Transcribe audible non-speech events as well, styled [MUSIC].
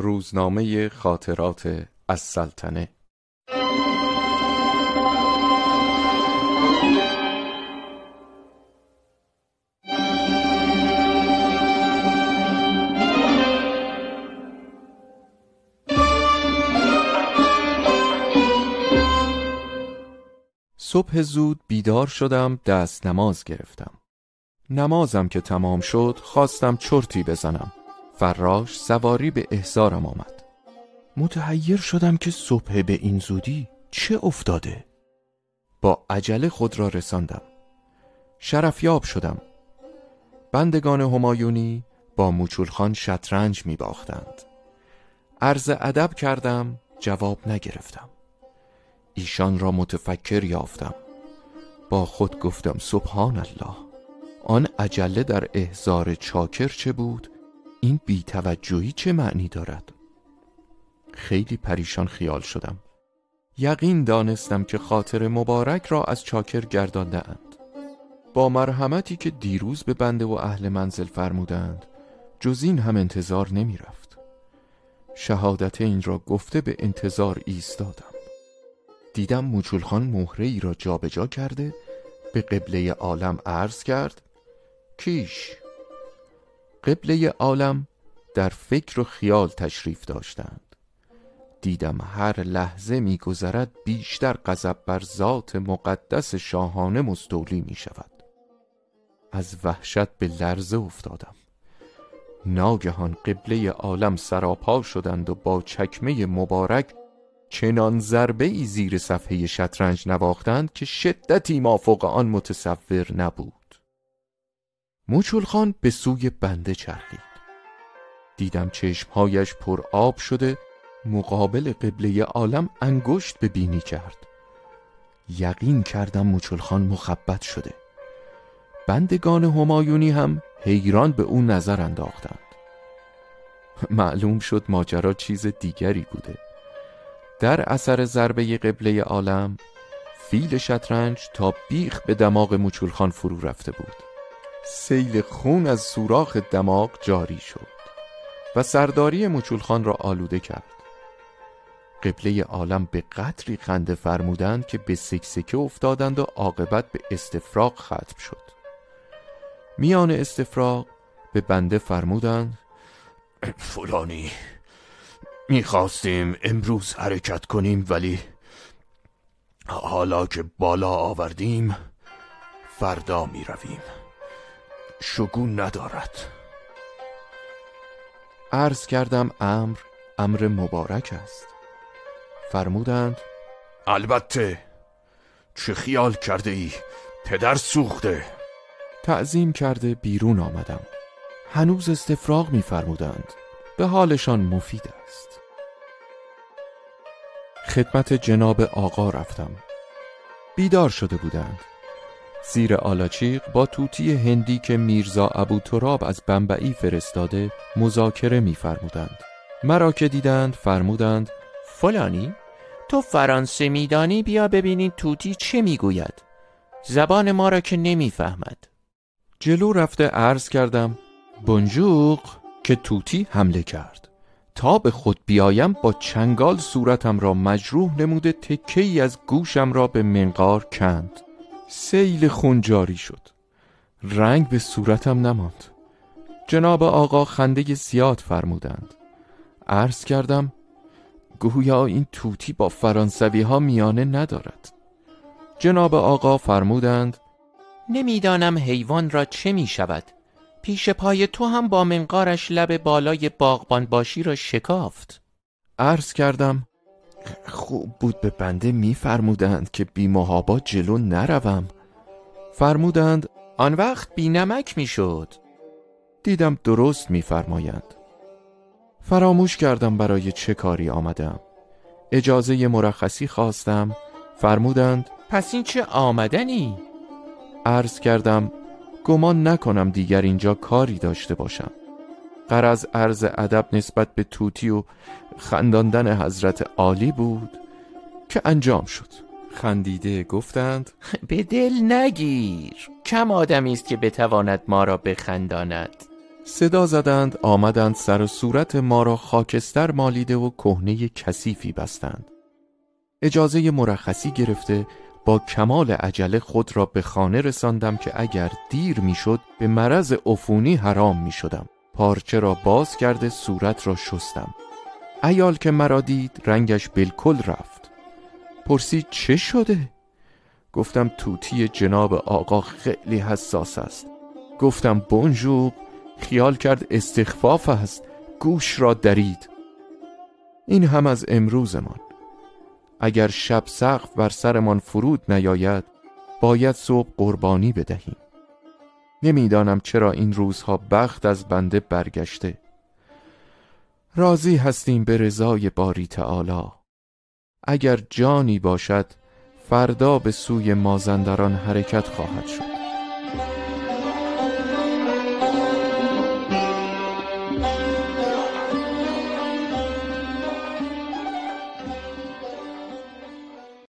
روزنامه خاطرات از سلطنه. صبح زود بیدار شدم دست نماز گرفتم. نمازم که تمام شد خواستم چرتی بزنم. فراش سواری به احزارم آمد. متحیر شدم که صبح به این زودی چه افتاده؟ با عجله خود را رساندم. شرفیاب شدم. بندگان همایونی با موچولخان شطرنج می باختند. عرض ادب کردم جواب نگرفتم. ایشان را متفکر یافتم. با خود گفتم سبحان الله. آن عجله در احزار چاکر چه بود؟ این بیتوجهی چه معنی دارد؟ خیلی پریشان خیال شدم. یقین دانستم که خاطر مبارک را از چاکر گردانده اند با مرحمتی که دیروز به بنده و اهل منزل فرمودند جز این هم انتظار نمی رفت شهادت این را گفته به انتظار ایستادم. دیدم موچول خان مهره ای را جابجا جا کرده به قبله عالم عرض کرد کیش؟ قبله عالم در فکر و خیال تشریف داشتند. دیدم هر لحظه میگذرد بیشتر غضب بر ذات مقدس شاهانه مستولی می شود از وحشت به لرزه افتادم. ناگهان قبله عالم سراپا شدند و با چکمه مبارک چنان ضربه ای زیر صفحه شطرنج نواختند که شدتی مافوق آن متصور نبود. موچول خان به سوی بنده چرخید. دیدم چشمهایش پر آب شده مقابل قبله عالم انگشت به بینی کرد. یقین کردم موچول خان مخبت شده. بندگان همایونی هم حیران به اون نظر انداختند. معلوم شد ماجرا چیز دیگری بوده. در اثر ضربه قبله عالم فیل شطرنج تا بیخ به دماغ موچولخان فرو رفته بود. سیل خون از سوراخ دماغ جاری شد و سرداری موچولخان را آلوده کرد. قبله عالم به قطری خنده فرمودند که به سکسکه افتادند و عاقبت به استفراغ ختم شد. میان استفراغ به بنده فرمودند [CLEARS THROAT] فلانی می‌خواستیم امروز حرکت کنیم ولی حالا که بالا آوردیم فردا می‌رویم. شگون ندارد. عرض کردم امر امر مبارک است. فرمودند البته چه خیال کرده ای پدر سوخته. تعظیم کرده بیرون آمدم. هنوز استفراغ میفرمودند. به حالشان مفید است. خدمت جناب آقا رفتم. بیدار شده بودند. زیر آلاچیق با توتی هندی که میرزا ابو تراب از بمبئی فرستاده مذاکره میفرمودند. مرا که دیدند فرمودند فلانی تو فرانسه میدانی؟ بیا ببینید توتی چه می‌گوید. زبان ما را که نمی‌فهمد. جلو رفته عرض کردم بنجوق که توتی حمله کرد. تا به خود بیایم با چنگال صورتم را مجروح نموده تکه ای از گوشم را به منقار کند. سیل خون جاری شد. رنگ به صورتم نماند. جناب آقا خنده زیاد فرمودند. عرض کردم گویا این توتی با فرانسوی ها میانه ندارد. جناب آقا فرمودند نمی‌دانم حیوان را چه می شود پیش پای تو هم با منقارش لب بالای باغبان باشی را شکافت. عرض کردم خوب بود به بنده میفرمودند که بی محابا جلو نروم. فرمودند آن وقت بی نمک می‌شد. دیدم درست میفرمایند. فراموش کردم برای چه کاری آمدم. اجازه مرخصی خواستم. فرمودند پس این چه آمدنی؟ عرض کردم گمان نکنم دیگر اینجا کاری داشته باشم. قرض عرض ادب نسبت به توتی و خنداندن حضرت عالی بود که انجام شد. خندیده گفتند به دل نگیر. کم آدمی است که بتواند ما را بخنداند. صدا زدند آمدند سر و صورت ما را خاکستر مالیده و کهنه کثیفی بستند. اجازه مرخصی گرفته با کمال عجله خود را به خانه رساندم که اگر دیر می‌شد به مرض عفونی حرام می شدم پارچه را باز کرده صورت را شستم. ایال که مرا دید رنگش بالکل رفت. پرسید چه شده؟ گفتم توتی جناب آقا خیلی حساس است. گفتم بونجوب خیال کرد استخفاف است گوش را درید. این هم از امروزمان. اگر شب سقف بر سرمان فرود نیاید باید صبح قربانی بدهیم. نمی‌دانم چرا این روزها بخت از بنده برگشته. راضی هستیم به رضای باری تعالی. اگر جانی باشد فردا به سوی مازندران حرکت خواهد شد.